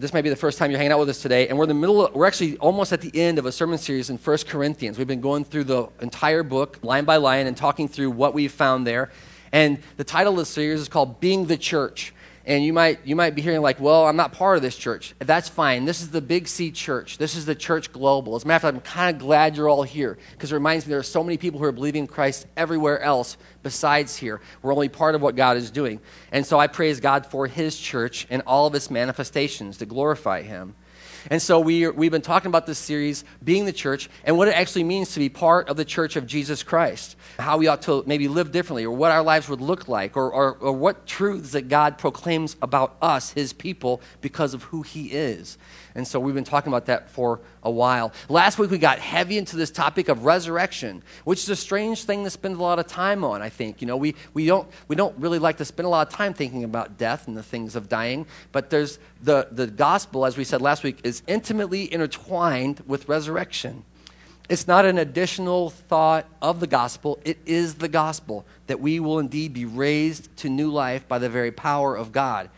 this might be the first time you're hanging out with us today, and we're in the middle. Of, we're actually almost at the end of a sermon series in 1 Corinthians. We've been going through the entire book, line by line, and talking through what we've found there. And the title of the series is called "Being the Church." And you might, you might be hearing, like, well, I'm not part of this church. That's fine. This is the Big C church. This is the church global. As a matter of fact, I'm kind of glad you're all here because it reminds me there are so many people who are believing in Christ everywhere else besides here. We're only part of what God is doing. And so I praise God for His church and all of its manifestations to glorify Him. And so we, we've been talking about this series, being the church, and what it actually means to be part of the church of Jesus Christ. How we ought to maybe live differently, or what our lives would look like, or, or, or what truths that God proclaims about us, his people, because of who he is. And so we've been talking about that for a while. Last week we got heavy into this topic of resurrection, which is a strange thing to spend a lot of time on, I think. You know, we, we, don't, we don't really like to spend a lot of time thinking about death and the things of dying, but there's the, the gospel, as we said last week, is intimately intertwined with resurrection. It's not an additional thought of the gospel. It is the gospel that we will indeed be raised to new life by the very power of God.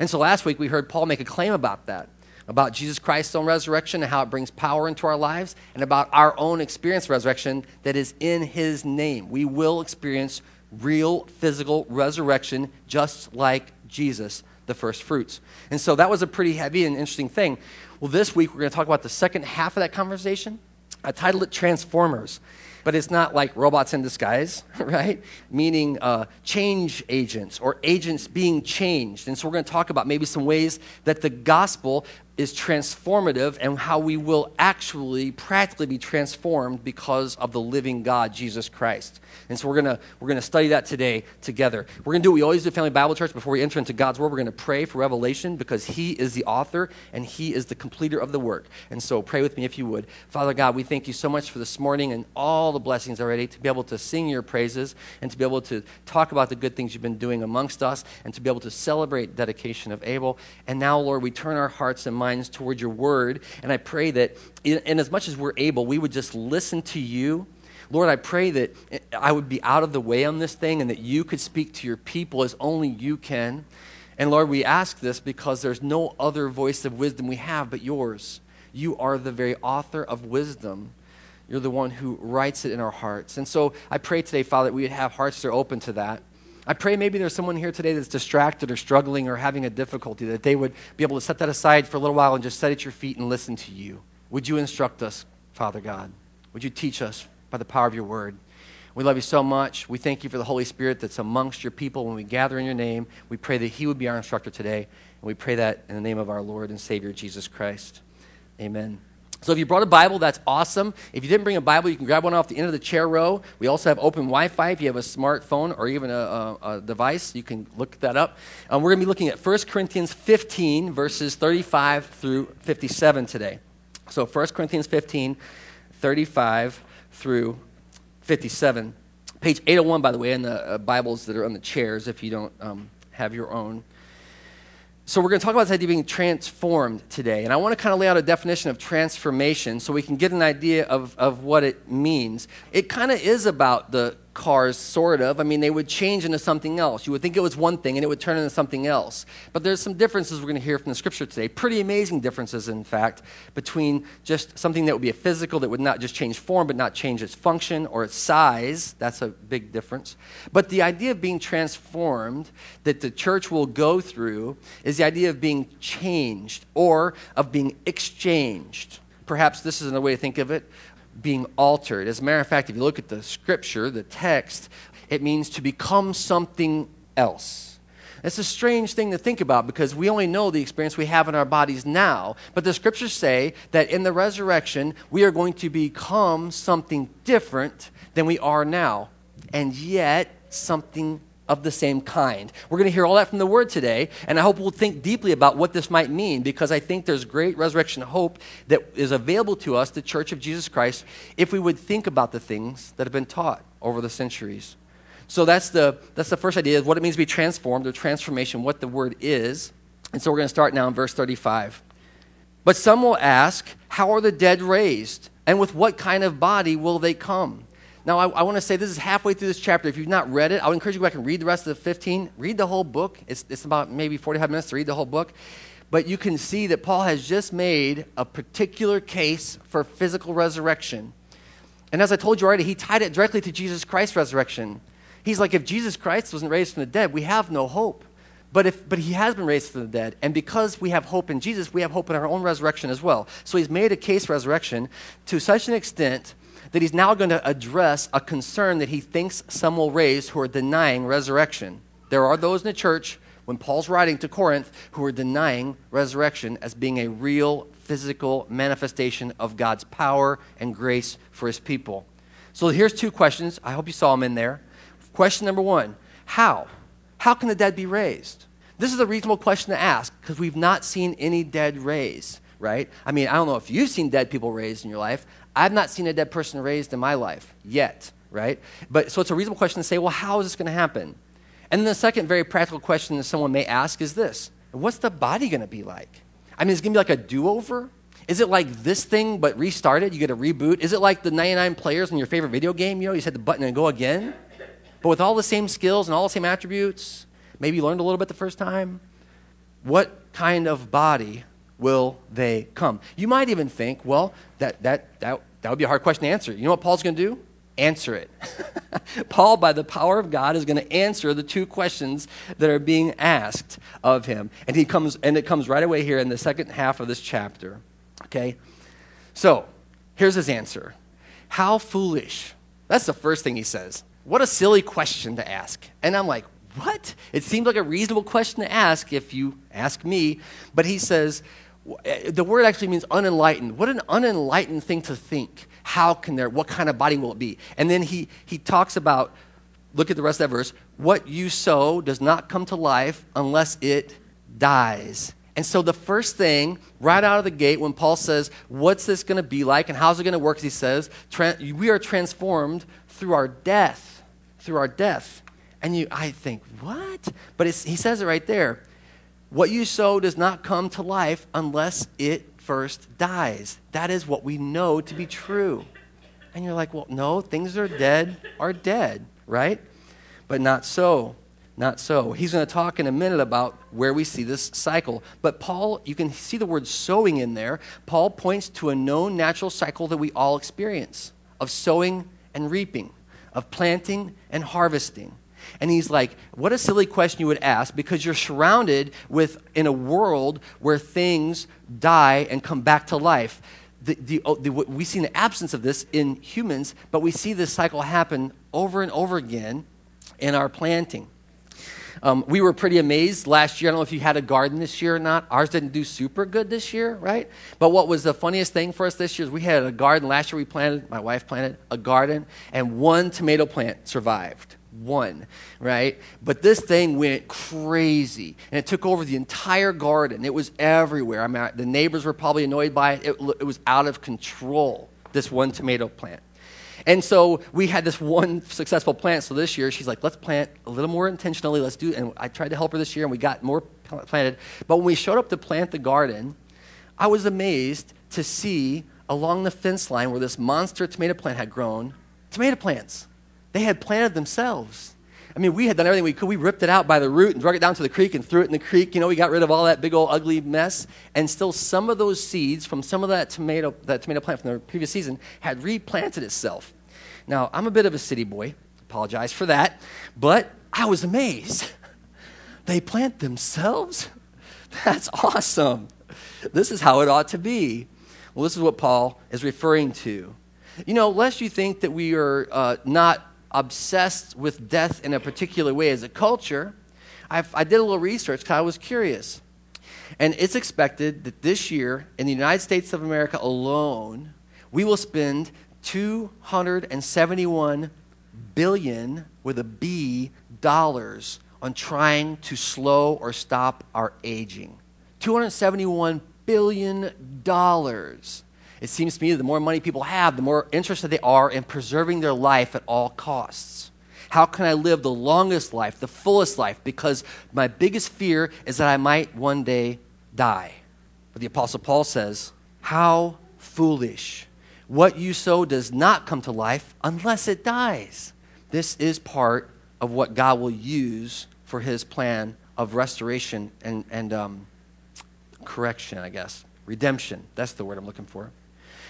And so last week we heard Paul make a claim about that about Jesus Christ's own resurrection and how it brings power into our lives, and about our own experience resurrection that is in his name. We will experience real physical resurrection just like Jesus, the first fruits. And so that was a pretty heavy and interesting thing. Well, this week we're going to talk about the second half of that conversation. I titled it Transformers but it's not like robots in disguise, right? Meaning uh, change agents or agents being changed. And so we're going to talk about maybe some ways that the gospel is transformative and how we will actually practically be transformed because of the living God, Jesus Christ. And so we're going we're gonna study that today together. We're going to do what we always do Family Bible Church before we enter into God's Word. We're going to pray for revelation because He is the author and He is the completer of the work. And so pray with me if you would. Father God, we thank you so much for this morning and all the blessings already to be able to sing your praises and to be able to talk about the good things you've been doing amongst us and to be able to celebrate dedication of Abel. And now, Lord, we turn our hearts and minds toward your word. And I pray that, in as much as we're able, we would just listen to you. Lord, I pray that I would be out of the way on this thing and that you could speak to your people as only you can. And Lord, we ask this because there's no other voice of wisdom we have but yours. You are the very author of wisdom. You're the one who writes it in our hearts. And so I pray today, Father, that we would have hearts that are open to that. I pray maybe there's someone here today that's distracted or struggling or having a difficulty, that they would be able to set that aside for a little while and just sit at your feet and listen to you. Would you instruct us, Father God? Would you teach us by the power of your word? We love you so much. We thank you for the Holy Spirit that's amongst your people when we gather in your name. We pray that he would be our instructor today. And we pray that in the name of our Lord and Savior, Jesus Christ. Amen. So if you brought a Bible, that's awesome. If you didn't bring a Bible, you can grab one off the end of the chair row. We also have open Wi-Fi. If you have a smartphone or even a, a, a device, you can look that up. Um, we're going to be looking at 1 Corinthians 15, verses 35 through 57 today. So 1 Corinthians 15, 35 through 57. Page 801, by the way, in the uh, Bibles that are on the chairs if you don't um, have your own. So, we're going to talk about this idea of being transformed today. And I want to kind of lay out a definition of transformation so we can get an idea of, of what it means. It kind of is about the cars, sort of. I mean, they would change into something else. You would think it was one thing and it would turn into something else. But there's some differences we're going to hear from the scripture today. Pretty amazing differences, in fact, between just something that would be a physical that would not just change form but not change its function or its size. That's a big difference. But the idea of being transformed that the church will go through is the idea of being changed or of being exchanged. Perhaps this is another way to think of it being altered. As a matter of fact, if you look at the scripture, the text, it means to become something else. It's a strange thing to think about because we only know the experience we have in our bodies now. But the scriptures say that in the resurrection, we are going to become something different than we are now, and yet something of the same kind. We're going to hear all that from the Word today, and I hope we'll think deeply about what this might mean because I think there's great resurrection hope that is available to us, the Church of Jesus Christ, if we would think about the things that have been taught over the centuries. So that's the, that's the first idea, of what it means to be transformed, or transformation, what the word is. And so we're going to start now in verse 35. But some will ask, How are the dead raised? And with what kind of body will they come? Now, I, I want to say this is halfway through this chapter. If you've not read it, I would encourage you to go back and read the rest of the 15. Read the whole book. It's, it's about maybe 45 minutes to read the whole book. but you can see that Paul has just made a particular case for physical resurrection. And as I told you already, he tied it directly to Jesus Christ's resurrection. He's like, if Jesus Christ wasn't raised from the dead, we have no hope. But, if, but he has been raised from the dead. And because we have hope in Jesus, we have hope in our own resurrection as well. So he's made a case resurrection to such an extent that he's now going to address a concern that he thinks some will raise who are denying resurrection. There are those in the church, when Paul's writing to Corinth, who are denying resurrection as being a real physical manifestation of God's power and grace for his people. So here's two questions. I hope you saw them in there. Question number one How? How can the dead be raised? This is a reasonable question to ask because we've not seen any dead raised, right? I mean, I don't know if you've seen dead people raised in your life. I've not seen a dead person raised in my life yet, right? But so it's a reasonable question to say, well, how is this going to happen? And then the second very practical question that someone may ask is this What's the body going to be like? I mean, is it going to be like a do over? Is it like this thing but restarted? You get a reboot? Is it like the 99 players in your favorite video game? You know, you hit the button and go again? But with all the same skills and all the same attributes? Maybe you learned a little bit the first time? What kind of body will they come? You might even think, well, that, that, that, that would be a hard question to answer. You know what Paul's going to do? answer it. Paul, by the power of God, is going to answer the two questions that are being asked of him. And he comes and it comes right away here in the second half of this chapter. Okay? So, here's his answer. How foolish. That's the first thing he says. What a silly question to ask. And I'm like, what? It seems like a reasonable question to ask if you ask me. But he says, the word actually means unenlightened. What an unenlightened thing to think how can there, what kind of body will it be? And then he, he talks about, look at the rest of that verse, what you sow does not come to life unless it dies. And so the first thing, right out of the gate, when Paul says, What's this going to be like and how's it going to work? He says, We are transformed through our death. Through our death. And you, I think, What? But he says it right there. What you sow does not come to life unless it first dies. That is what we know to be true. And you're like, well, no, things that are dead are dead, right? But not so. Not so. He's going to talk in a minute about where we see this cycle. But Paul, you can see the word sowing in there. Paul points to a known natural cycle that we all experience of sowing and reaping, of planting and harvesting. And he's like, What a silly question you would ask because you're surrounded with, in a world where things die and come back to life. The, the, oh, the, we see an absence of this in humans, but we see this cycle happen over and over again in our planting. Um, we were pretty amazed last year. I don't know if you had a garden this year or not. Ours didn't do super good this year, right? But what was the funniest thing for us this year is we had a garden. Last year we planted, my wife planted a garden, and one tomato plant survived one, right? But this thing went crazy and it took over the entire garden. It was everywhere. I mean, the neighbors were probably annoyed by it. It, it was out of control, this one tomato plant. And so we had this one successful plant. So this year, she's like, let's plant a little more intentionally. Let's do it. And I tried to help her this year, and we got more planted. But when we showed up to plant the garden, I was amazed to see along the fence line where this monster tomato plant had grown tomato plants. They had planted themselves. I mean, we had done everything we could. We ripped it out by the root and drug it down to the creek and threw it in the creek. You know, we got rid of all that big old ugly mess. And still, some of those seeds from some of that tomato, that tomato plant from the previous season had replanted itself. Now, I'm a bit of a city boy. Apologize for that. But I was amazed. They plant themselves? That's awesome. This is how it ought to be. Well, this is what Paul is referring to. You know, lest you think that we are uh, not obsessed with death in a particular way as a culture, I've, i did a little research because I was curious. And it's expected that this year, in the United States of America alone, we will spend 271 billion with a B dollars on trying to slow or stop our aging. 271 billion dollars. It seems to me that the more money people have, the more interested they are in preserving their life at all costs. How can I live the longest life, the fullest life? Because my biggest fear is that I might one day die. But the Apostle Paul says, How foolish. What you sow does not come to life unless it dies. This is part of what God will use for his plan of restoration and, and um, correction, I guess. Redemption. That's the word I'm looking for.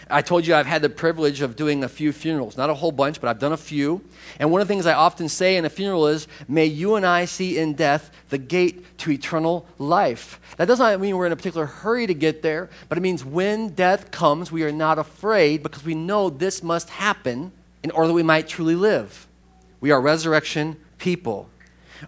I told you I've had the privilege of doing a few funerals. Not a whole bunch, but I've done a few. And one of the things I often say in a funeral is, May you and I see in death the gate to eternal life. That does not mean we're in a particular hurry to get there, but it means when death comes, we are not afraid because we know this must happen in order that we might truly live. We are resurrection people.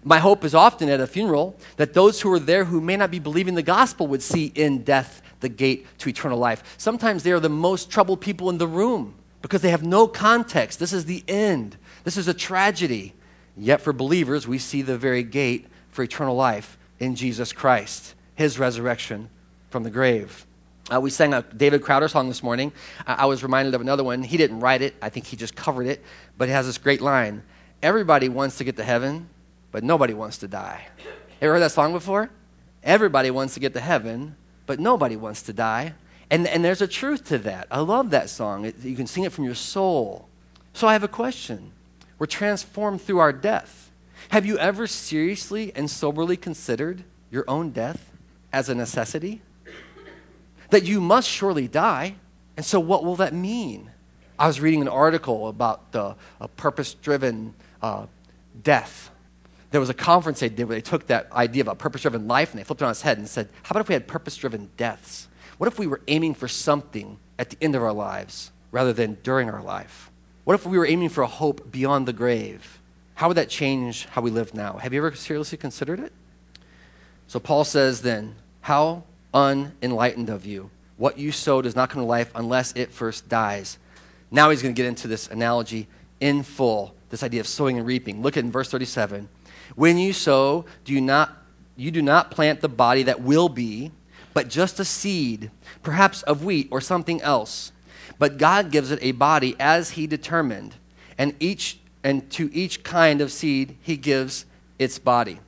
My hope is often at a funeral that those who are there who may not be believing the gospel would see in death the gate to eternal life. Sometimes they are the most troubled people in the room because they have no context. This is the end, this is a tragedy. Yet for believers, we see the very gate for eternal life in Jesus Christ, his resurrection from the grave. Uh, we sang a David Crowder song this morning. Uh, I was reminded of another one. He didn't write it, I think he just covered it, but it has this great line Everybody wants to get to heaven, but nobody wants to die. Ever heard that song before? Everybody wants to get to heaven, but nobody wants to die. And, and there's a truth to that. I love that song. You can sing it from your soul. So I have a question. We're transformed through our death. Have you ever seriously and soberly considered your own death as a necessity? That you must surely die. And so, what will that mean? I was reading an article about the, a purpose driven uh, death there was a conference they did where they took that idea of a purpose driven life and they flipped it on its head and said, How about if we had purpose driven deaths? What if we were aiming for something at the end of our lives rather than during our life? What if we were aiming for a hope beyond the grave? How would that change how we live now? Have you ever seriously considered it? So Paul says then, How unenlightened of you. What you sow does not come to life unless it first dies. Now he's going to get into this analogy in full, this idea of sowing and reaping. Look at in verse 37. When you sow, do you not you do not plant the body that will be, but just a seed, perhaps of wheat or something else. But God gives it a body as he determined, and each and to each kind of seed he gives its body.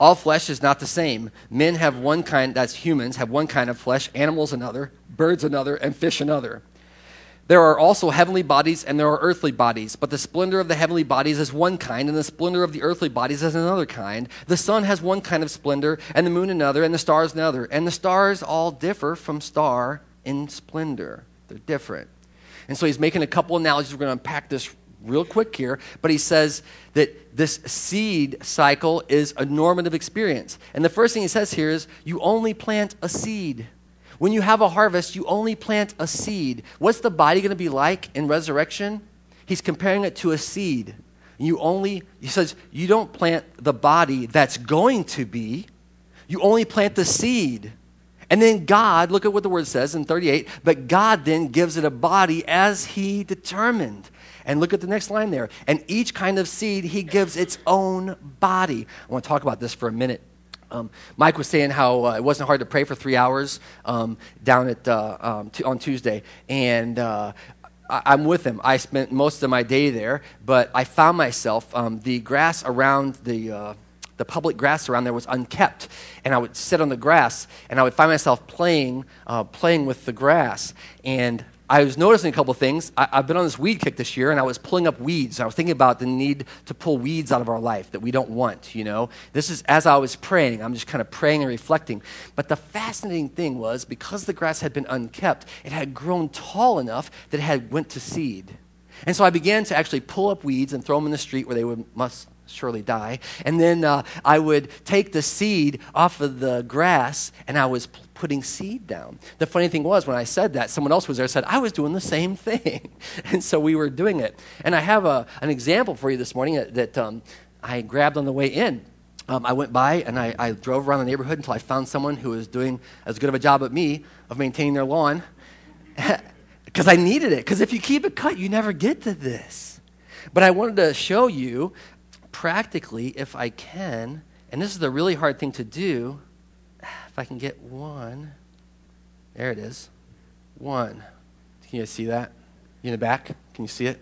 All flesh is not the same. Men have one kind, that's humans, have one kind of flesh, animals another, birds another, and fish another. There are also heavenly bodies and there are earthly bodies, but the splendor of the heavenly bodies is one kind, and the splendor of the earthly bodies is another kind. The sun has one kind of splendor, and the moon another, and the stars another. And the stars all differ from star in splendor. They're different. And so he's making a couple analogies. We're going to unpack this real quick here, but he says that this seed cycle is a normative experience. And the first thing he says here is you only plant a seed. When you have a harvest, you only plant a seed. What's the body going to be like in resurrection? He's comparing it to a seed. You only, he says, you don't plant the body that's going to be, you only plant the seed. And then God, look at what the word says in 38, but God then gives it a body as he determined. And look at the next line there. And each kind of seed, he gives its own body. I want to talk about this for a minute. Um, Mike was saying how uh, it wasn't hard to pray for three hours um, down at uh, um, t- on Tuesday, and uh, I- am with him. I spent most of my day there, but I found myself um, the grass around the uh, the public grass around there was unkept, and I would sit on the grass and I would find myself playing uh, playing with the grass, and I was noticing a couple things. I, have been on this weed kick this year, and I was pulling up weeds. I was thinking about the need to pull weeds out of our life that we don't want, you know. This is as I was praying. I'm just kind of praying and reflecting. But the fascinating thing was, because the grass had been unkept, it had grown tall enough that it had went to seed. And so I began to actually pull up weeds and throw them in the street where they would, must surely die. And then uh, I would take the seed off of the grass and I was putting seed down. The funny thing was, when I said that, someone else was there said, I was doing the same thing. and so we were doing it. And I have a, an example for you this morning that, that um, I grabbed on the way in. Um, I went by and I, I drove around the neighborhood until I found someone who was doing as good of a job at me of maintaining their lawn because I needed it. Because if you keep it cut, you never get to this. But I wanted to show you practically, if I can, and this is the really hard thing to do, if I can get one. There it is. One. Can you see that? You in the back? Can you see it?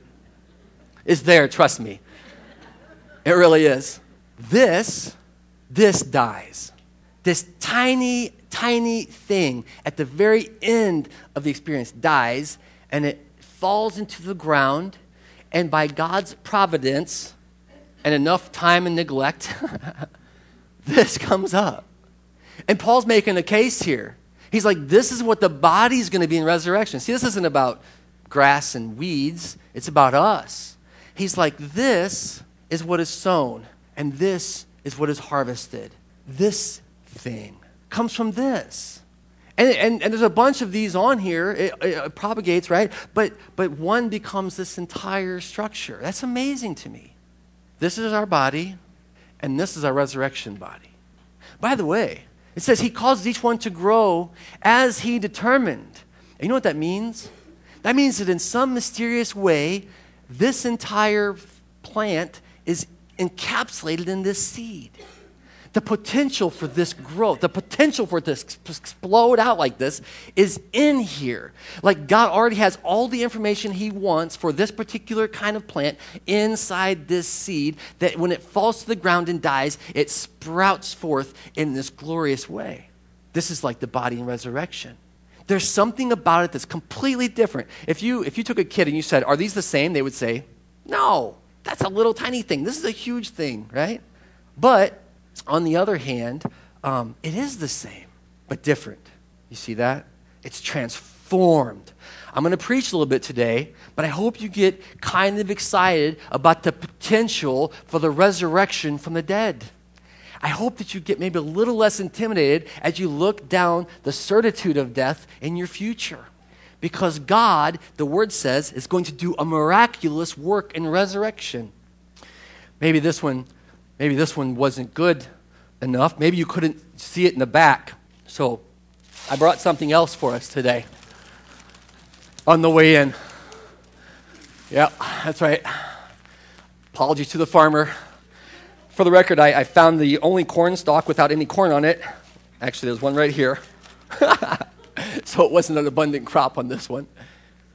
It's there, trust me. It really is. This, this dies. This tiny, tiny thing at the very end of the experience dies and it falls into the ground, and by God's providence and enough time and neglect, this comes up. And Paul's making a case here. He's like, this is what the body's going to be in resurrection. See, this isn't about grass and weeds, it's about us. He's like, this is what is sown, and this is what is harvested. This thing comes from this. And, and, and there's a bunch of these on here. It, it propagates, right? But, but one becomes this entire structure. That's amazing to me. This is our body, and this is our resurrection body. By the way, it says he causes each one to grow as he determined. And you know what that means? That means that in some mysterious way, this entire plant is encapsulated in this seed the potential for this growth, the potential for this to explode out like this is in here. Like God already has all the information He wants for this particular kind of plant inside this seed that when it falls to the ground and dies, it sprouts forth in this glorious way. This is like the body and resurrection. There's something about it that's completely different. If you, if you took a kid and you said, Are these the same? They would say, No, that's a little tiny thing. This is a huge thing, right? But on the other hand, um, it is the same, but different. You see that? It's transformed. I'm going to preach a little bit today, but I hope you get kind of excited about the potential for the resurrection from the dead. I hope that you get maybe a little less intimidated as you look down the certitude of death in your future. Because God, the word says, is going to do a miraculous work in resurrection. Maybe this one maybe this one wasn't good enough. Maybe you couldn't see it in the back. So I brought something else for us today on the way in. Yeah, that's right. Apologies to the farmer. For the record, I, I found the only corn stalk without any corn on it. Actually, there's one right here. so it wasn't an abundant crop on this one.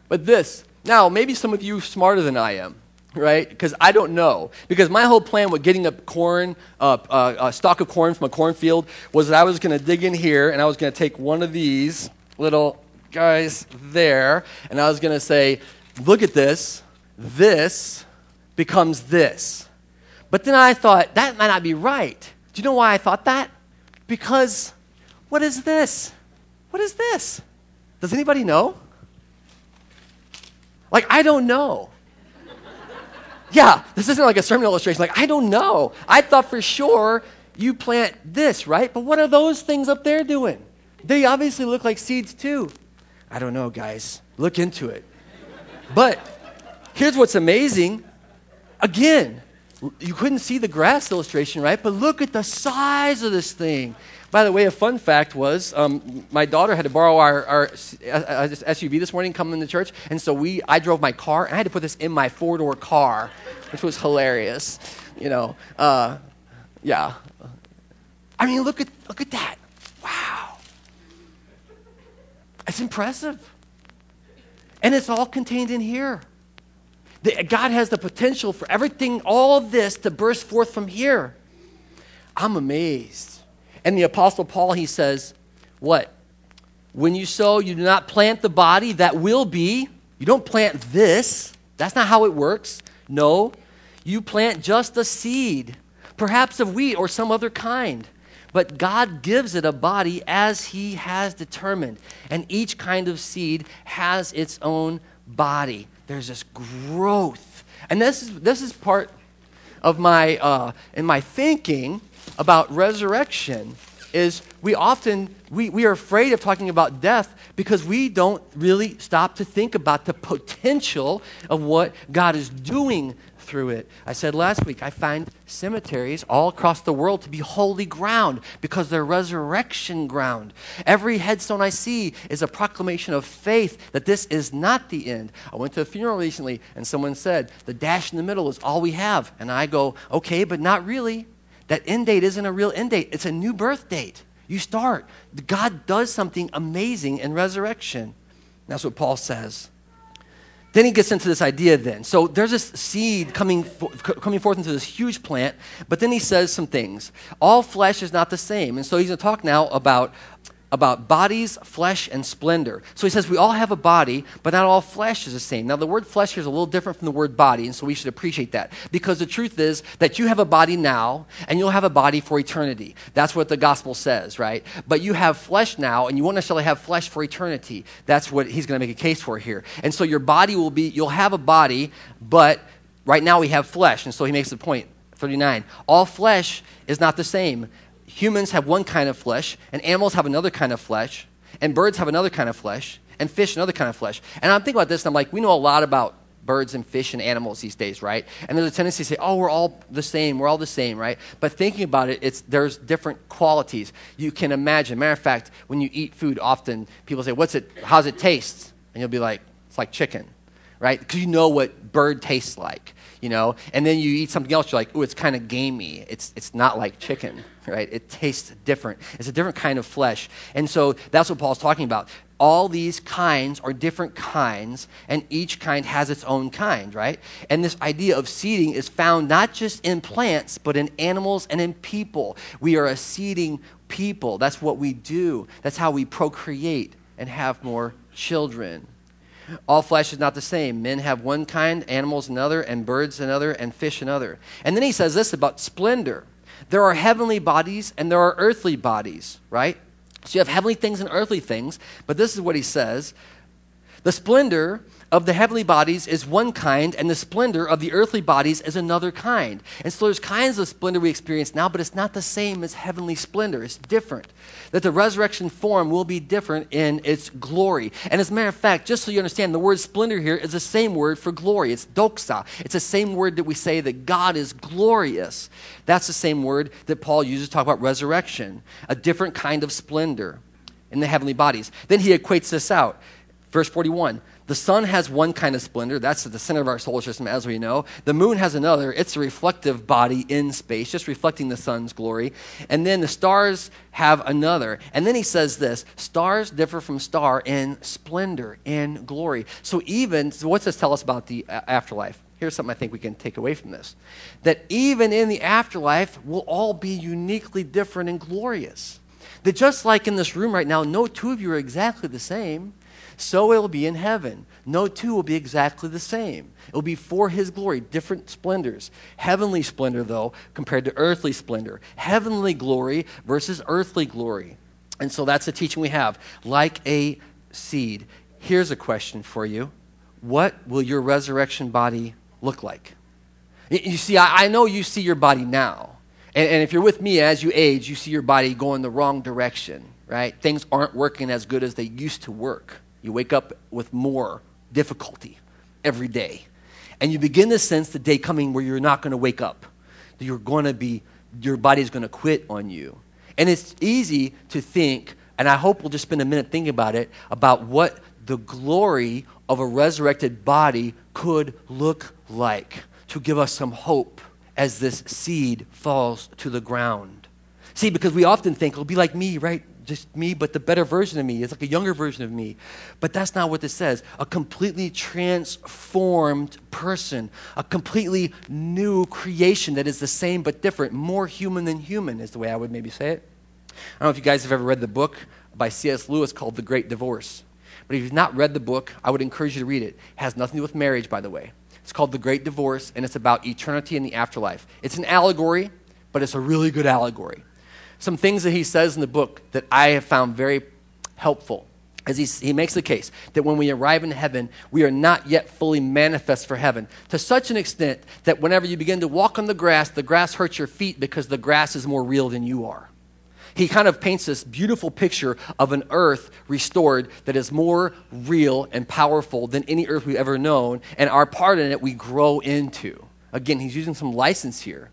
But this. Now, maybe some of you smarter than I am right? Because I don't know. Because my whole plan with getting a corn, uh, uh, a stalk of corn from a cornfield was that I was going to dig in here and I was going to take one of these little guys there and I was going to say, look at this. This becomes this. But then I thought, that might not be right. Do you know why I thought that? Because what is this? What is this? Does anybody know? Like, I don't know. Yeah, this isn't like a sermon illustration. Like, I don't know. I thought for sure you plant this, right? But what are those things up there doing? They obviously look like seeds too. I don't know, guys. Look into it. But here's what's amazing. Again, you couldn't see the grass illustration, right? But look at the size of this thing. By the way, a fun fact was um, my daughter had to borrow our, our SUV this morning coming to church, and so we I drove my car, and I had to put this in my four door car, which was hilarious. You know, uh, yeah. I mean, look at look at that! Wow, it's impressive, and it's all contained in here. God has the potential for everything, all this, to burst forth from here. I'm amazed. And the Apostle Paul, he says, What? When you sow, you do not plant the body that will be. You don't plant this. That's not how it works. No. You plant just a seed, perhaps of wheat or some other kind. But God gives it a body as He has determined. And each kind of seed has its own body. There's this growth. And this is, this is part of my, uh, in my thinking about resurrection is we often we, we are afraid of talking about death because we don't really stop to think about the potential of what god is doing through it. I said last week i find cemeteries all across the world to be holy ground because they're resurrection ground. Every headstone i see is a proclamation of faith that this is not the end. I went to a funeral recently and someone said the dash in the middle is all we have. And i go okay but not really that end date isn't a real end date, it's a new birth date. You start. God does something amazing in resurrection. That's what Paul says. Then he gets into this idea then. So there's this seed coming, coming forth into this huge plant, but then he says some things. All flesh is not the same. And so he's going to talk now about about bodies, flesh, and splendor. So he says we all have a body, but not all flesh is the same. Now, the word flesh here is a little different from the word body, and so we should appreciate that. Because the truth is that you have a body now, and you'll have a body for eternity. That's what the gospel says, right? But you have flesh now, and you won't necessarily have flesh for eternity. That's what he's going to make a case for here. And so your body will be, you'll have a body, but right now we have flesh. And so he makes the point 39. All flesh is not the same humans have one kind of flesh, and animals have another kind of flesh, and birds have another kind of flesh, and fish another kind of flesh. And I'm thinking about this, and I'm like, we know a lot about birds and fish and animals these days, right? And there's a tendency to say, oh, we're all the same, we're all the same, right? But thinking about it, it's, there's different qualities. You can imagine. Matter of fact, when you eat food, often people say, what's it, how's it taste? And you'll be like, it's like chicken, right? Because you know what bird tastes like you know? And then you eat something else you're like oh it's kind of gamey. It's, it's not like chicken right? It tastes different. It's a different kind of flesh. And so that's what paul's talking about. All these kinds are different kinds and each kind has its own kind right? And this idea of seeding is found not just in plants but in animals and in people. We are a seeding people. That's what we do. That's how we procreate and have more children all flesh is not the same. Men have one kind, animals another, and birds another, and fish another. And then he says this about splendor there are heavenly bodies and there are earthly bodies, right? So you have heavenly things and earthly things, but this is what he says the splendor of the heavenly bodies is one kind, and the splendor of the earthly bodies is another kind. And so there's kinds of splendor we experience now, but it's not the same as heavenly splendor. It's different. That the resurrection form will be different in its glory. And as a matter of fact, just so you understand, the word splendor here is the same word for glory. It's doxa. It's the same word that we say that God is glorious. That's the same word that Paul uses to talk about resurrection, a different kind of splendor in the heavenly bodies. Then he equates this out. Verse 41 the sun has one kind of splendor. That's at the center of our solar system, as we know. The moon has another. It's a reflective body in space, just reflecting the sun's glory. And then the stars have another. And then he says this stars differ from star in splendor, in glory. So, even, so what's this tell us about the afterlife? Here's something I think we can take away from this that even in the afterlife, we'll all be uniquely different and glorious. That just like in this room right now, no two of you are exactly the same so it will be in heaven. No two will be exactly the same. It will be for his glory, different splendors. Heavenly splendor, though, compared to earthly splendor. Heavenly glory versus earthly glory. And so that's the teaching we have. Like a seed. Here's a question for you What will your resurrection body look like? You see, I know you see your body now. And, if you're with me as you age, you see your body going the wrong direction, right? Things aren't working as good as they used to work. You wake up with more difficulty every day. And you begin to sense the day coming where you're not going to wake up. That you're going to be, your body's going to quit on you. And it's easy to think, and I hope we'll just spend a minute thinking about it, about what the glory of a resurrected body could look like to give us some hope as this seed falls to the ground. See, because we often think it'll be like me, right? Just me, but the better version of me. It's like a younger version of me. But that's not what this says. A completely transformed person, a completely new creation that is the same but different, more human than human, is the way I would maybe say it. I don't know if you guys have ever read the book by C.S. Lewis called The Great Divorce. But if you've not read the book, I would encourage you to read it. It has nothing to do with marriage, by the way. It's called The Great Divorce, and it's about eternity and the afterlife. It's an allegory, but it's a really good allegory some things that he says in the book that I have found very helpful. As he, he makes the case that when we arrive in heaven, we are not yet fully manifest for heaven to such an extent that whenever you begin to walk on the grass, the grass hurts your feet because the grass is more real than you are. He kind of paints this beautiful picture of an earth restored that is more real and powerful than any earth we've ever known, and our part in it we grow into. Again, he's using some license here.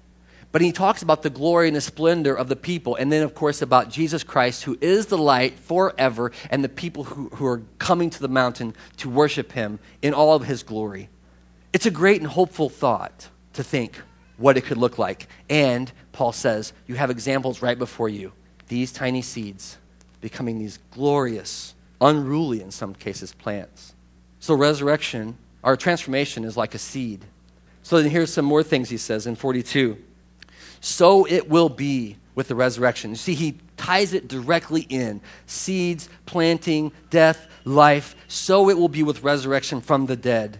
But he talks about the glory and the splendor of the people, and then, of course, about Jesus Christ, who is the light forever, and the people who, who are coming to the mountain to worship him in all of his glory. It's a great and hopeful thought to think what it could look like. And Paul says, you have examples right before you these tiny seeds becoming these glorious, unruly in some cases, plants. So, resurrection, our transformation is like a seed. So, then here's some more things he says in 42 so it will be with the resurrection. You see, he ties it directly in seeds, planting, death, life. So it will be with resurrection from the dead.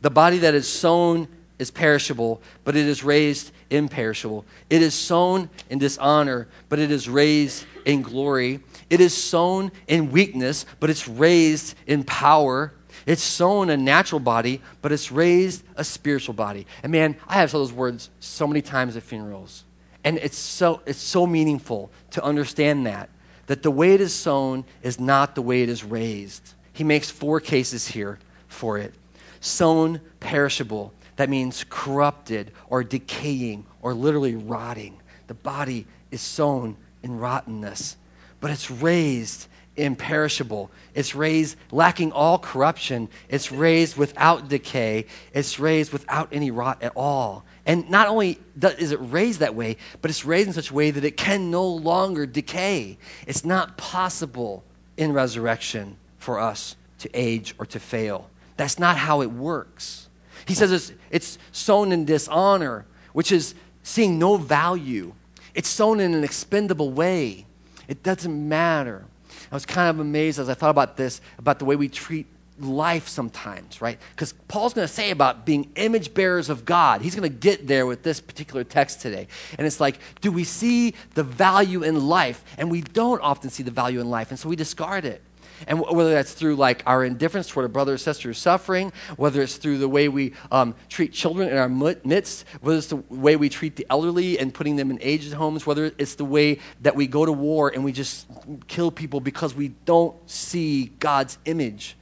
The body that is sown is perishable, but it is raised imperishable. It is sown in dishonor, but it is raised in glory. It is sown in weakness, but it's raised in power. It's sown a natural body, but it's raised a spiritual body. And man, I have said those words so many times at funerals. And it's so, it's so meaningful to understand that, that the way it is sown is not the way it is raised. He makes four cases here for it. Sown perishable, that means corrupted or decaying or literally rotting. The body is sown in rottenness, but it's raised imperishable. It's raised lacking all corruption. It's raised without decay. It's raised without any rot at all. And not only is it raised that way, but it's raised in such a way that it can no longer decay. It's not possible in resurrection for us to age or to fail. That's not how it works. He says it's, it's sown in dishonor, which is seeing no value. It's sown in an expendable way. It doesn't matter. I was kind of amazed as I thought about this, about the way we treat life sometimes, right? Because Paul's going to say about being image bearers of God. He's going to get there with this particular text today. And it's like, do we see the value in life? And we don't often see the value in life, and so we discard it. And whether that's through like our indifference toward a brother or sister who's suffering, whether it's through the way we um, treat children in our midst, whether it's the way we treat the elderly and putting them in aged homes, whether it's the way that we go to war and we just kill people because we don't see God's image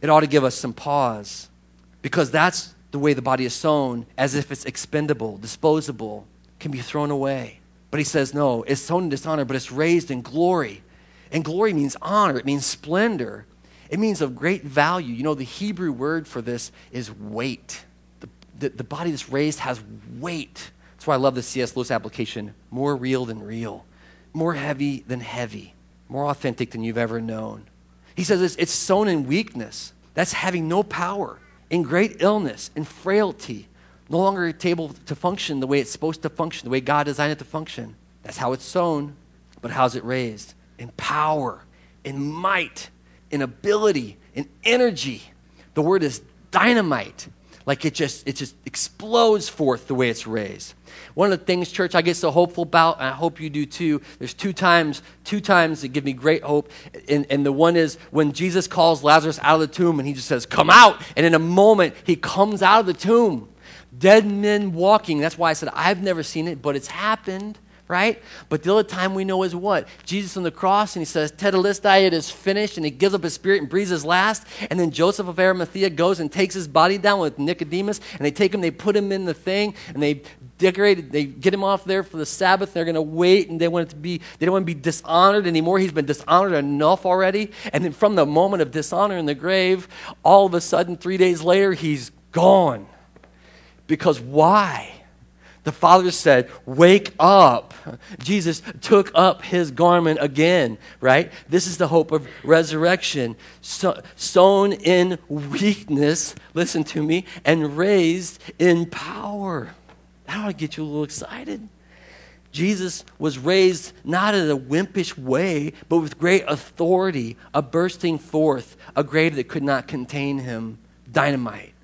it ought to give us some pause because that's the way the body is sown, as if it's expendable, disposable, can be thrown away. But he says, no, it's sown in dishonor, but it's raised in glory. And glory means honor, it means splendor, it means of great value. You know, the Hebrew word for this is weight. The, the, the body that's raised has weight. That's why I love the C.S. Lewis application more real than real, more heavy than heavy, more authentic than you've ever known. He says it's, it's sown in weakness. That's having no power, in great illness, in frailty, no longer able to function the way it's supposed to function, the way God designed it to function. That's how it's sown. But how's it raised? In power, in might, in ability, in energy. The word is dynamite. Like it just, it just explodes forth the way it's raised. One of the things, church, I get so hopeful about, and I hope you do too, there's two times, two times that give me great hope. And, and the one is when Jesus calls Lazarus out of the tomb and he just says, Come out. And in a moment, he comes out of the tomb. Dead men walking. That's why I said, I've never seen it, but it's happened right? But the other time we know is what? Jesus on the cross, and he says, Tetelestai, it is finished, and he gives up his spirit and breathes his last. And then Joseph of Arimathea goes and takes his body down with Nicodemus, and they take him, they put him in the thing, and they decorate, it, they get him off there for the Sabbath. And they're going to wait, and they want it to be, they don't want to be dishonored anymore. He's been dishonored enough already. And then from the moment of dishonor in the grave, all of a sudden, three days later, he's gone. Because why? The father said, Wake up. Jesus took up his garment again, right? This is the hope of resurrection. So, sown in weakness, listen to me, and raised in power. That ought to get you a little excited. Jesus was raised not in a wimpish way, but with great authority, a bursting forth, a grave that could not contain him, dynamite.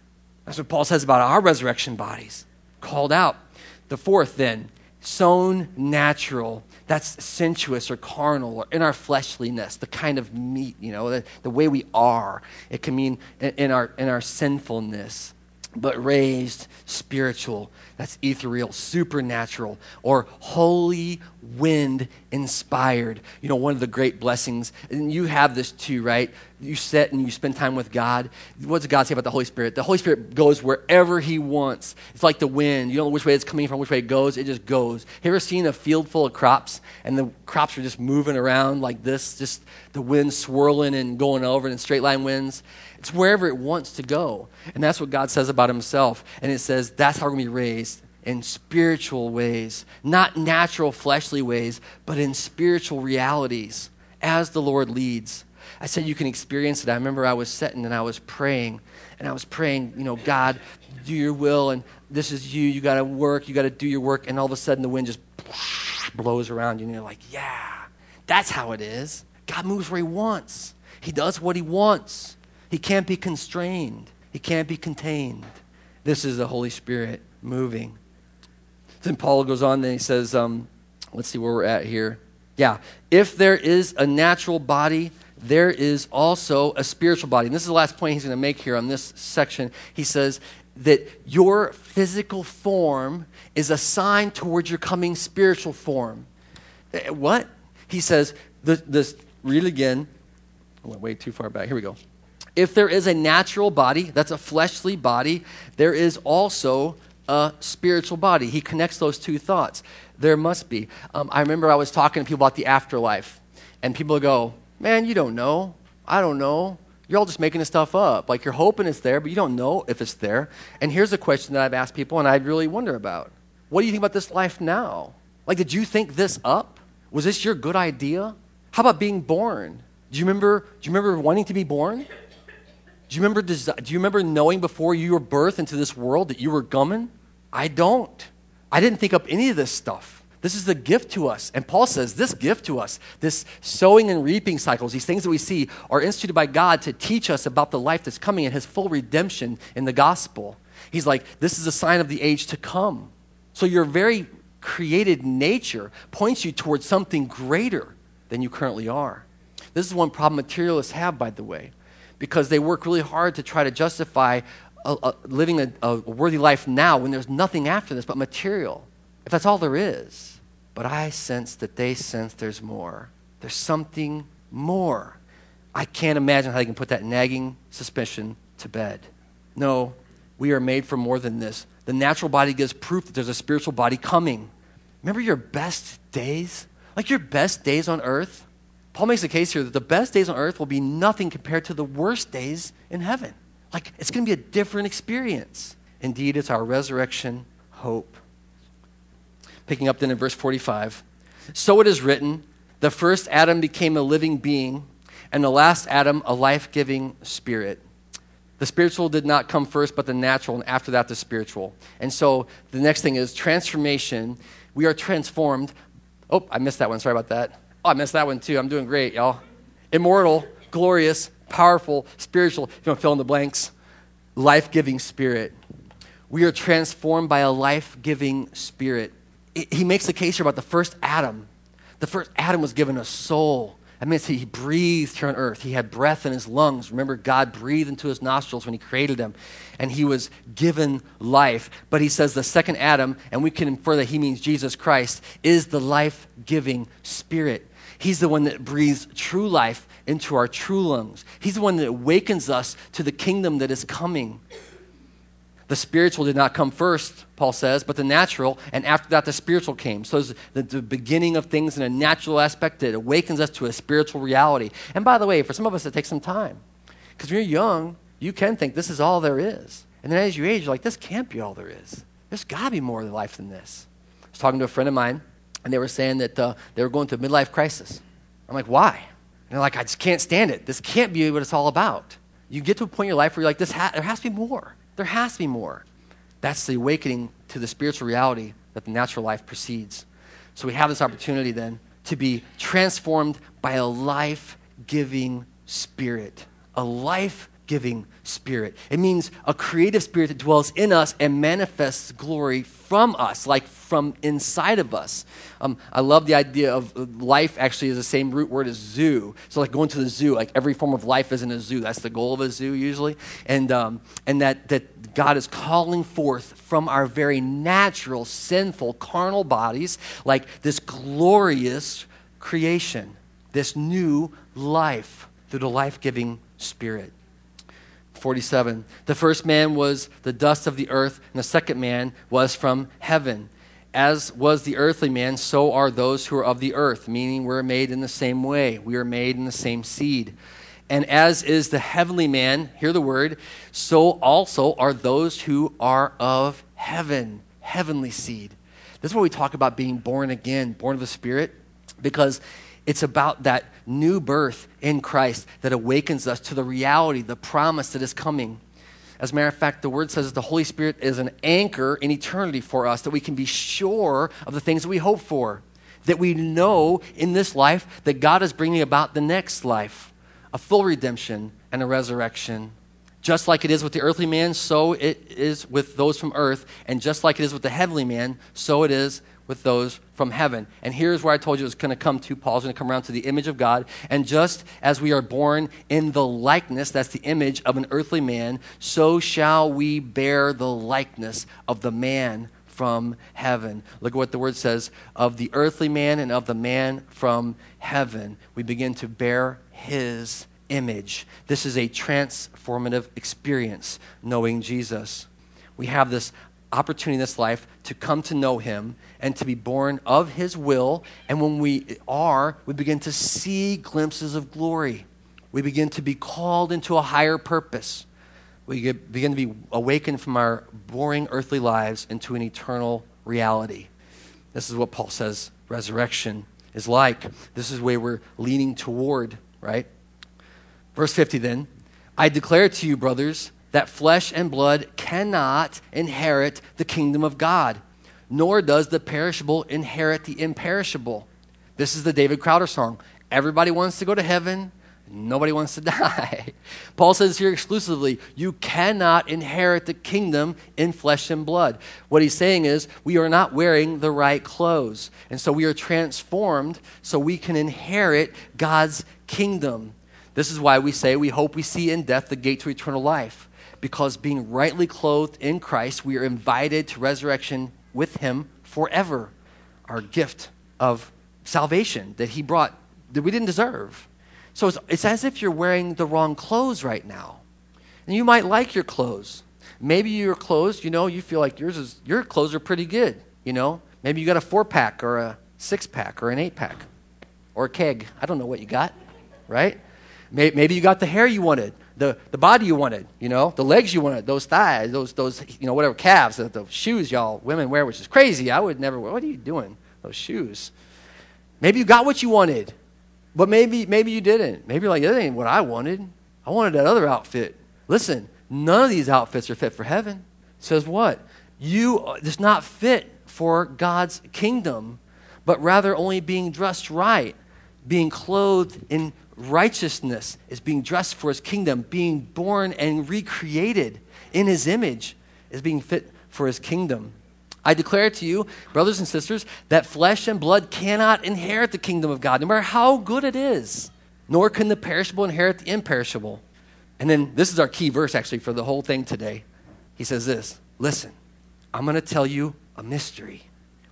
That's what Paul says about our resurrection bodies, called out the fourth, then, sown natural. That's sensuous or carnal or in our fleshliness, the kind of meat, you know, the, the way we are. It can mean in, in, our, in our sinfulness, but raised spiritual. That's ethereal, supernatural, or holy wind inspired. You know, one of the great blessings, and you have this too, right? You sit and you spend time with God. What does God say about the Holy Spirit? The Holy Spirit goes wherever He wants. It's like the wind. You don't know which way it's coming from, which way it goes. It just goes. Have you ever seen a field full of crops and the crops are just moving around like this, just the wind swirling and going over in straight line winds? It's wherever it wants to go. And that's what God says about Himself. And it says that's how we're going to be raised in spiritual ways, not natural fleshly ways, but in spiritual realities as the Lord leads. I said you can experience it. I remember I was sitting and I was praying, and I was praying, you know, God, do your will, and this is you. You got to work, you got to do your work, and all of a sudden the wind just blows around you, and you're like, yeah. That's how it is. God moves where He wants, He does what He wants. He can't be constrained, He can't be contained. This is the Holy Spirit moving. Then Paul goes on, then he says, um, let's see where we're at here. Yeah, if there is a natural body, there is also a spiritual body. And this is the last point he's going to make here on this section. He says that your physical form is a sign towards your coming spiritual form. Eh, what? He says, this, this read it again. I went way too far back. Here we go. If there is a natural body, that's a fleshly body, there is also a spiritual body. He connects those two thoughts. There must be. Um, I remember I was talking to people about the afterlife, and people go, Man, you don't know. I don't know. You're all just making this stuff up. Like you're hoping it's there, but you don't know if it's there. And here's a question that I've asked people, and I really wonder about What do you think about this life now? Like, did you think this up? Was this your good idea? How about being born? Do you remember, do you remember wanting to be born? Do you, remember, do you remember knowing before you were birthed into this world that you were gumming? I don't. I didn't think up any of this stuff. This is the gift to us. And Paul says this gift to us, this sowing and reaping cycles, these things that we see, are instituted by God to teach us about the life that's coming and his full redemption in the gospel. He's like, this is a sign of the age to come. So your very created nature points you towards something greater than you currently are. This is one problem materialists have, by the way, because they work really hard to try to justify a, a, living a, a worthy life now when there's nothing after this but material, if that's all there is. But I sense that they sense there's more. There's something more. I can't imagine how they can put that nagging suspicion to bed. No, we are made for more than this. The natural body gives proof that there's a spiritual body coming. Remember your best days? Like your best days on earth? Paul makes a case here that the best days on earth will be nothing compared to the worst days in heaven. Like, it's going to be a different experience. Indeed, it's our resurrection hope. Picking up then in verse 45 So it is written, the first Adam became a living being, and the last Adam a life giving spirit. The spiritual did not come first, but the natural, and after that, the spiritual. And so the next thing is transformation. We are transformed. Oh, I missed that one. Sorry about that. Oh, I missed that one too. I'm doing great, y'all. Immortal, glorious, powerful, spiritual, if you want to fill in the blanks, life giving spirit. We are transformed by a life giving spirit. he makes the case here about the first Adam. The first Adam was given a soul. That means he breathed here on earth. He had breath in his lungs. Remember, God breathed into his nostrils when he created him, and he was given life. But he says the second Adam, and we can infer that he means Jesus Christ, is the life giving spirit. He's the one that breathes true life into our true lungs. He's the one that awakens us to the kingdom that is coming. The spiritual did not come first, Paul says, but the natural, and after that, the spiritual came. So it's the, the beginning of things in a natural aspect that awakens us to a spiritual reality. And by the way, for some of us, it takes some time. Because when you're young, you can think this is all there is. And then as you age, you're like, this can't be all there is. There's got to be more to life than this. I was talking to a friend of mine, and they were saying that uh, they were going through a midlife crisis. I'm like, why? And they're like, I just can't stand it. This can't be what it's all about. You get to a point in your life where you're like, this ha- there has to be more. There has to be more. That's the awakening to the spiritual reality that the natural life precedes. So we have this opportunity then to be transformed by a life giving spirit. A life giving spirit. It means a creative spirit that dwells in us and manifests glory from us, like from inside of us. Um, I love the idea of life actually is the same root word as zoo. So, like going to the zoo, like every form of life is in a zoo. That's the goal of a zoo usually. And, um, and that, that God is calling forth from our very natural, sinful, carnal bodies, like this glorious creation, this new life through the life giving spirit. 47. The first man was the dust of the earth, and the second man was from heaven. As was the earthly man, so are those who are of the earth, meaning we're made in the same way. We are made in the same seed. And as is the heavenly man, hear the word, so also are those who are of heaven, heavenly seed. This is what we talk about being born again, born of the Spirit, because it's about that new birth in Christ that awakens us to the reality, the promise that is coming. As a matter of fact, the word says the Holy Spirit is an anchor in eternity for us, that we can be sure of the things that we hope for. that we know in this life that God is bringing about the next life, a full redemption and a resurrection. Just like it is with the earthly man, so it is with those from earth. And just like it is with the heavenly man, so it is with those from heaven. And here's where I told you it's going to come to. Paul's going to come around to the image of God. And just as we are born in the likeness, that's the image of an earthly man, so shall we bear the likeness of the man from heaven. Look at what the word says of the earthly man and of the man from heaven. We begin to bear his image. This is a transformative experience, knowing Jesus. We have this opportunity in this life to come to know Him and to be born of His will. And when we are, we begin to see glimpses of glory. We begin to be called into a higher purpose. We begin to be awakened from our boring earthly lives into an eternal reality. This is what Paul says resurrection is like. This is where we're leaning toward, right? Verse 50 then I declare to you, brothers, that flesh and blood cannot inherit the kingdom of God, nor does the perishable inherit the imperishable. This is the David Crowder song. Everybody wants to go to heaven, nobody wants to die. Paul says here exclusively, you cannot inherit the kingdom in flesh and blood. What he's saying is, we are not wearing the right clothes. And so we are transformed so we can inherit God's kingdom. This is why we say we hope we see in death the gate to eternal life because being rightly clothed in Christ, we are invited to resurrection with Him forever. Our gift of salvation that He brought that we didn't deserve. So it's, it's as if you're wearing the wrong clothes right now. And you might like your clothes. Maybe your clothes, you know, you feel like yours is, your clothes are pretty good, you know. Maybe you got a four pack or a six pack or an eight pack or a keg. I don't know what you got, right? Maybe you got the hair you wanted the, the body you wanted, you know, the legs you wanted, those thighs, those, those you know, whatever calves, the, the shoes y'all women wear, which is crazy. I would never wear. What are you doing? Those shoes. Maybe you got what you wanted, but maybe, maybe you didn't. Maybe like, that ain't what I wanted. I wanted that other outfit. Listen, none of these outfits are fit for heaven. It says what? You, uh, it's not fit for God's kingdom, but rather only being dressed right, being clothed in righteousness is being dressed for his kingdom, being born and recreated in his image is being fit for his kingdom. I declare to you, brothers and sisters, that flesh and blood cannot inherit the kingdom of God, no matter how good it is, nor can the perishable inherit the imperishable. And then this is our key verse actually for the whole thing today. He says this Listen, I'm going to tell you a mystery.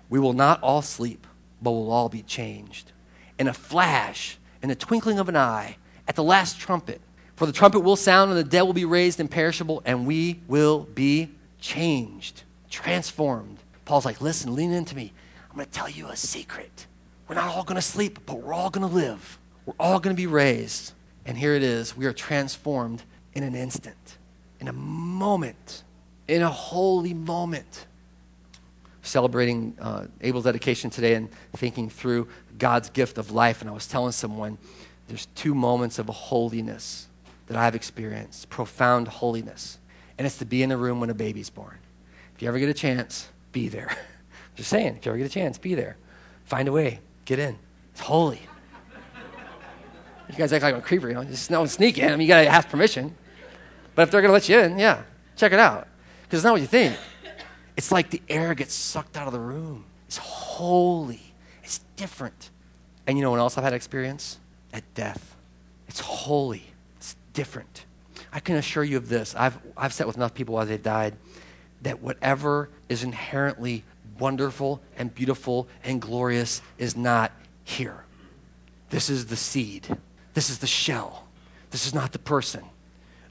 We will not all sleep, but we'll all be changed. In a flash, in the twinkling of an eye, at the last trumpet. For the trumpet will sound, and the dead will be raised imperishable, and we will be changed, transformed. Paul's like, listen, lean into me. I'm going to tell you a secret. We're not all going to sleep, but we're all going to live. We're all going to be raised. And here it is. We are transformed in an instant, in a moment, in a holy moment. Celebrating uh, Abel's dedication today and thinking through God's gift of life. And I was telling someone there's two moments of holiness that I've experienced profound holiness. And it's to be in the room when a baby's born. If you ever get a chance, be there. Just saying, if you ever get a chance, be there. Find a way, get in. It's holy. You guys act like I'm a creeper, you know, just no sneak in. I mean, you gotta ask permission. But if they're gonna let you in, yeah, check it out. Because it's not what you think. It's like the air gets sucked out of the room. It's holy. It's different. And you know what else I've had experience? At death. It's holy. It's different. I can assure you of this. I've, I've sat with enough people while they've died that whatever is inherently wonderful and beautiful and glorious is not here. This is the seed. This is the shell. This is not the person.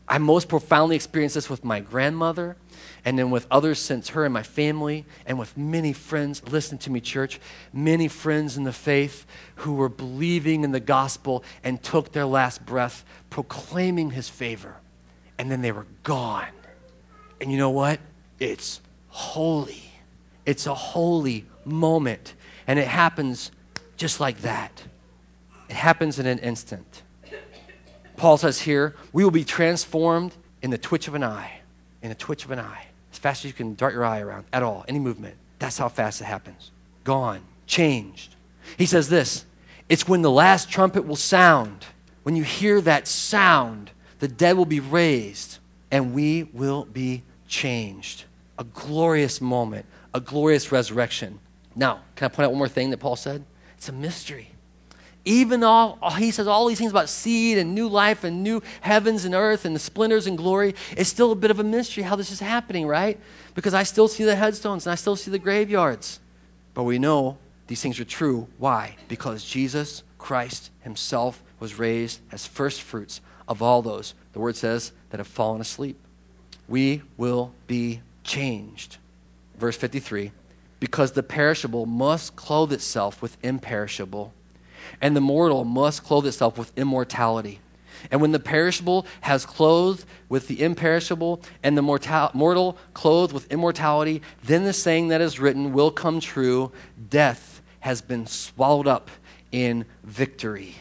I most profoundly experienced this with my grandmother and then with others since her and my family, and with many friends, listen to me, church, many friends in the faith who were believing in the gospel and took their last breath proclaiming his favor. And then they were gone. And you know what? It's holy. It's a holy moment. And it happens just like that. It happens in an instant. Paul says here, we will be transformed in the twitch of an eye. In a twitch of an eye fast as you can dart your eye around at all, any movement. That's how fast it happens. Gone, changed. He says this it's when the last trumpet will sound. When you hear that sound, the dead will be raised and we will be changed. A glorious moment, a glorious resurrection. Now, can I point out one more thing that Paul said? It's a mystery. Even all, he says all these things about seed and new life and new heavens and earth and the splendors and glory. It's still a bit of a mystery how this is happening, right? Because I still see the headstones and I still see the graveyards. But we know these things are true. Why? Because Jesus Christ himself was raised as first fruits of all those, the word says, that have fallen asleep. We will be changed. Verse 53 because the perishable must clothe itself with imperishable, and the mortal must clothe itself with immortality. And when the perishable has clothed with the imperishable, and the mortal, mortal clothed with immortality, then the saying that is written will come true death has been swallowed up in victory.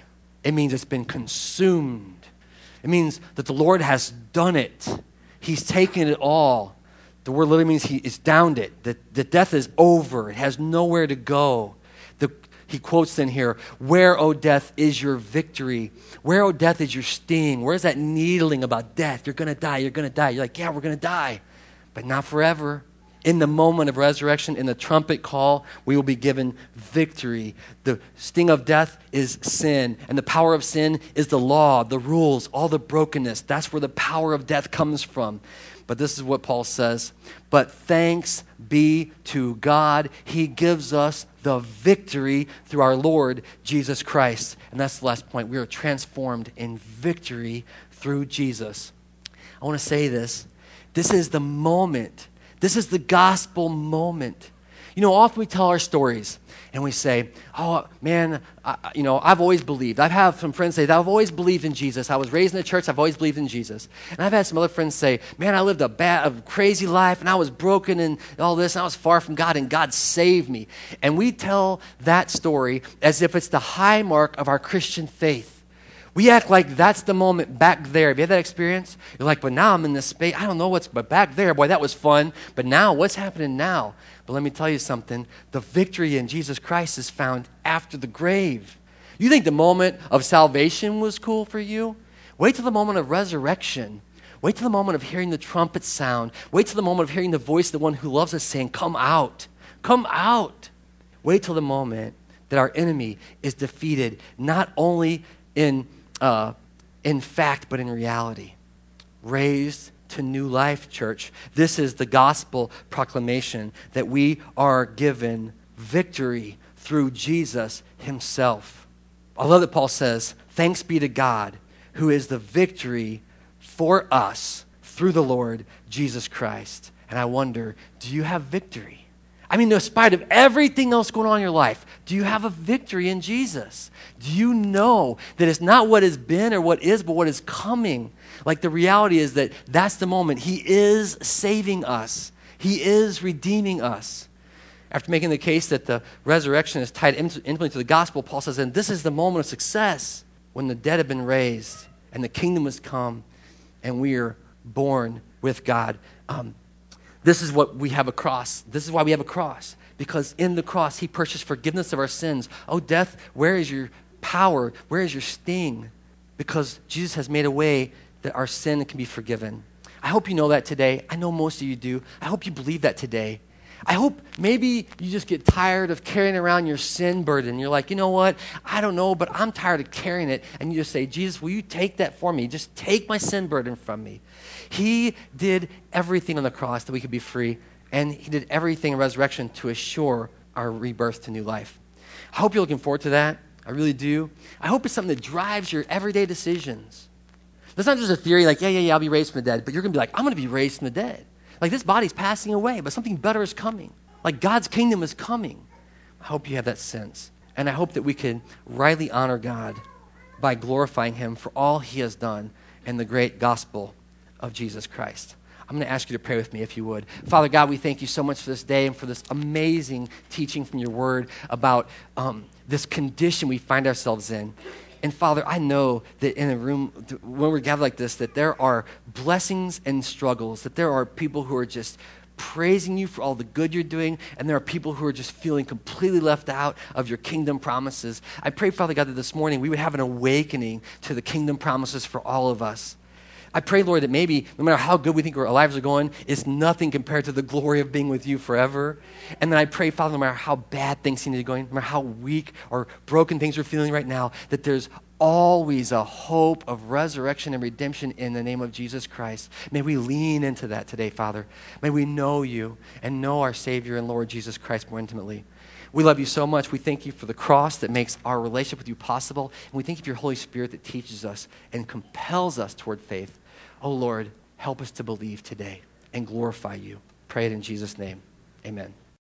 It means it's been consumed. It means that the Lord has done it. He's taken it all. The word literally means he is downed it. That the death is over. It has nowhere to go. He quotes in here, Where, O death, is your victory? Where, O death, is your sting? Where's that needling about death? You're going to die. You're going to die. You're like, Yeah, we're going to die. But not forever. In the moment of resurrection, in the trumpet call, we will be given victory. The sting of death is sin, and the power of sin is the law, the rules, all the brokenness. That's where the power of death comes from. But this is what Paul says. But thanks be to God, He gives us the victory through our Lord Jesus Christ. And that's the last point. We are transformed in victory through Jesus. I want to say this. This is the moment, this is the gospel moment. You know, often we tell our stories and we say, oh, man, I, you know, I've always believed. I've had some friends say, I've always believed in Jesus. I was raised in the church. I've always believed in Jesus. And I've had some other friends say, man, I lived a bad, a crazy life and I was broken and all this and I was far from God and God saved me. And we tell that story as if it's the high mark of our Christian faith. We act like that's the moment back there. Have you had that experience? You're like, but now I'm in this space. I don't know what's, but back there, boy, that was fun. But now, what's happening now? But let me tell you something the victory in Jesus Christ is found after the grave. You think the moment of salvation was cool for you? Wait till the moment of resurrection. Wait till the moment of hearing the trumpet sound. Wait till the moment of hearing the voice of the one who loves us saying, Come out, come out. Wait till the moment that our enemy is defeated, not only in, uh, in fact, but in reality. Raised to new life, church. This is the gospel proclamation that we are given victory through Jesus himself. I love that Paul says, Thanks be to God who is the victory for us through the Lord Jesus Christ. And I wonder, do you have victory? I mean, in spite of everything else going on in your life, do you have a victory in Jesus? Do you know that it's not what has been or what is, but what is coming? Like the reality is that that's the moment. He is saving us, He is redeeming us. After making the case that the resurrection is tied intimately to the gospel, Paul says, and this is the moment of success when the dead have been raised and the kingdom has come and we are born with God. Um, this is what we have a cross. This is why we have a cross. Because in the cross, He purchased forgiveness of our sins. Oh, death, where is your power? Where is your sting? Because Jesus has made a way that our sin can be forgiven. I hope you know that today. I know most of you do. I hope you believe that today. I hope maybe you just get tired of carrying around your sin burden. You're like, you know what? I don't know, but I'm tired of carrying it. And you just say, Jesus, will you take that for me? Just take my sin burden from me. He did everything on the cross that we could be free, and He did everything in resurrection to assure our rebirth to new life. I hope you're looking forward to that. I really do. I hope it's something that drives your everyday decisions. That's not just a theory like, yeah, yeah, yeah, I'll be raised from the dead, but you're going to be like, I'm going to be raised from the dead. Like this body's passing away, but something better is coming. Like God's kingdom is coming. I hope you have that sense. And I hope that we can rightly honor God by glorifying Him for all He has done in the great gospel of Jesus Christ. I'm going to ask you to pray with me if you would. Father God, we thank you so much for this day and for this amazing teaching from your word about um, this condition we find ourselves in. And Father, I know that in a room, when we're gathered like this, that there are blessings and struggles, that there are people who are just praising you for all the good you're doing, and there are people who are just feeling completely left out of your kingdom promises. I pray, Father God, that this morning we would have an awakening to the kingdom promises for all of us. I pray, Lord, that maybe no matter how good we think our lives are going, it's nothing compared to the glory of being with you forever. And then I pray, Father, no matter how bad things seem to be going, no matter how weak or broken things we're feeling right now, that there's always a hope of resurrection and redemption in the name of Jesus Christ. May we lean into that today, Father. May we know you and know our Savior and Lord Jesus Christ more intimately. We love you so much. We thank you for the cross that makes our relationship with you possible. And we thank you for your Holy Spirit that teaches us and compels us toward faith. Oh Lord, help us to believe today and glorify you. Pray it in Jesus' name. Amen.